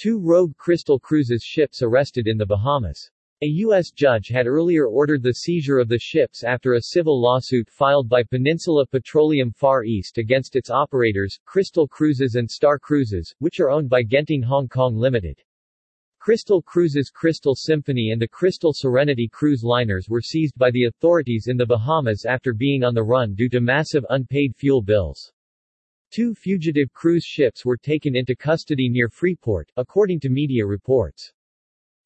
Two rogue Crystal Cruises ships arrested in the Bahamas. A U.S. judge had earlier ordered the seizure of the ships after a civil lawsuit filed by Peninsula Petroleum Far East against its operators, Crystal Cruises and Star Cruises, which are owned by Genting Hong Kong Limited. Crystal Cruises Crystal Symphony and the Crystal Serenity cruise liners were seized by the authorities in the Bahamas after being on the run due to massive unpaid fuel bills. Two fugitive cruise ships were taken into custody near Freeport, according to media reports.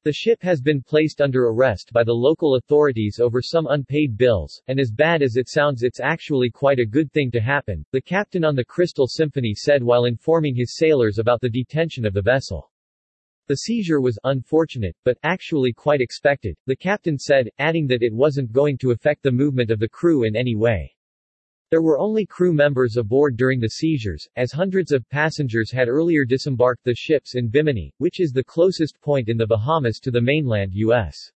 The ship has been placed under arrest by the local authorities over some unpaid bills, and as bad as it sounds it's actually quite a good thing to happen, the captain on the Crystal Symphony said while informing his sailors about the detention of the vessel. The seizure was unfortunate, but actually quite expected, the captain said, adding that it wasn't going to affect the movement of the crew in any way. There were only crew members aboard during the seizures, as hundreds of passengers had earlier disembarked the ships in Bimini, which is the closest point in the Bahamas to the mainland U.S.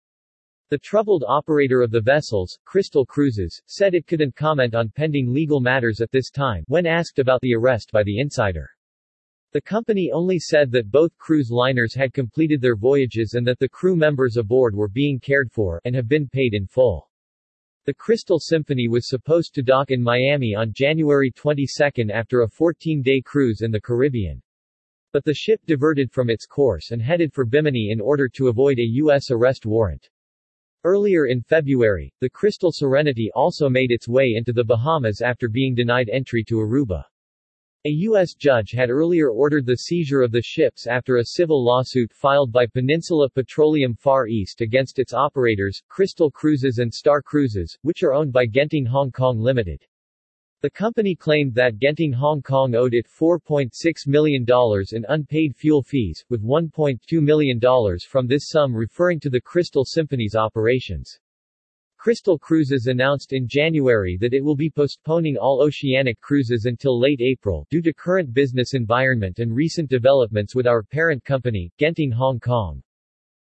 The troubled operator of the vessels, Crystal Cruises, said it couldn't comment on pending legal matters at this time when asked about the arrest by the insider. The company only said that both cruise liners had completed their voyages and that the crew members aboard were being cared for and have been paid in full. The Crystal Symphony was supposed to dock in Miami on January 22 after a 14-day cruise in the Caribbean. But the ship diverted from its course and headed for Bimini in order to avoid a U.S. arrest warrant. Earlier in February, the Crystal Serenity also made its way into the Bahamas after being denied entry to Aruba. A U.S. judge had earlier ordered the seizure of the ships after a civil lawsuit filed by Peninsula Petroleum Far East against its operators, Crystal Cruises and Star Cruises, which are owned by Genting Hong Kong Limited. The company claimed that Genting Hong Kong owed it $4.6 million in unpaid fuel fees, with $1.2 million from this sum referring to the Crystal Symphony's operations. Crystal Cruises announced in January that it will be postponing all oceanic cruises until late April due to current business environment and recent developments with our parent company, Genting Hong Kong.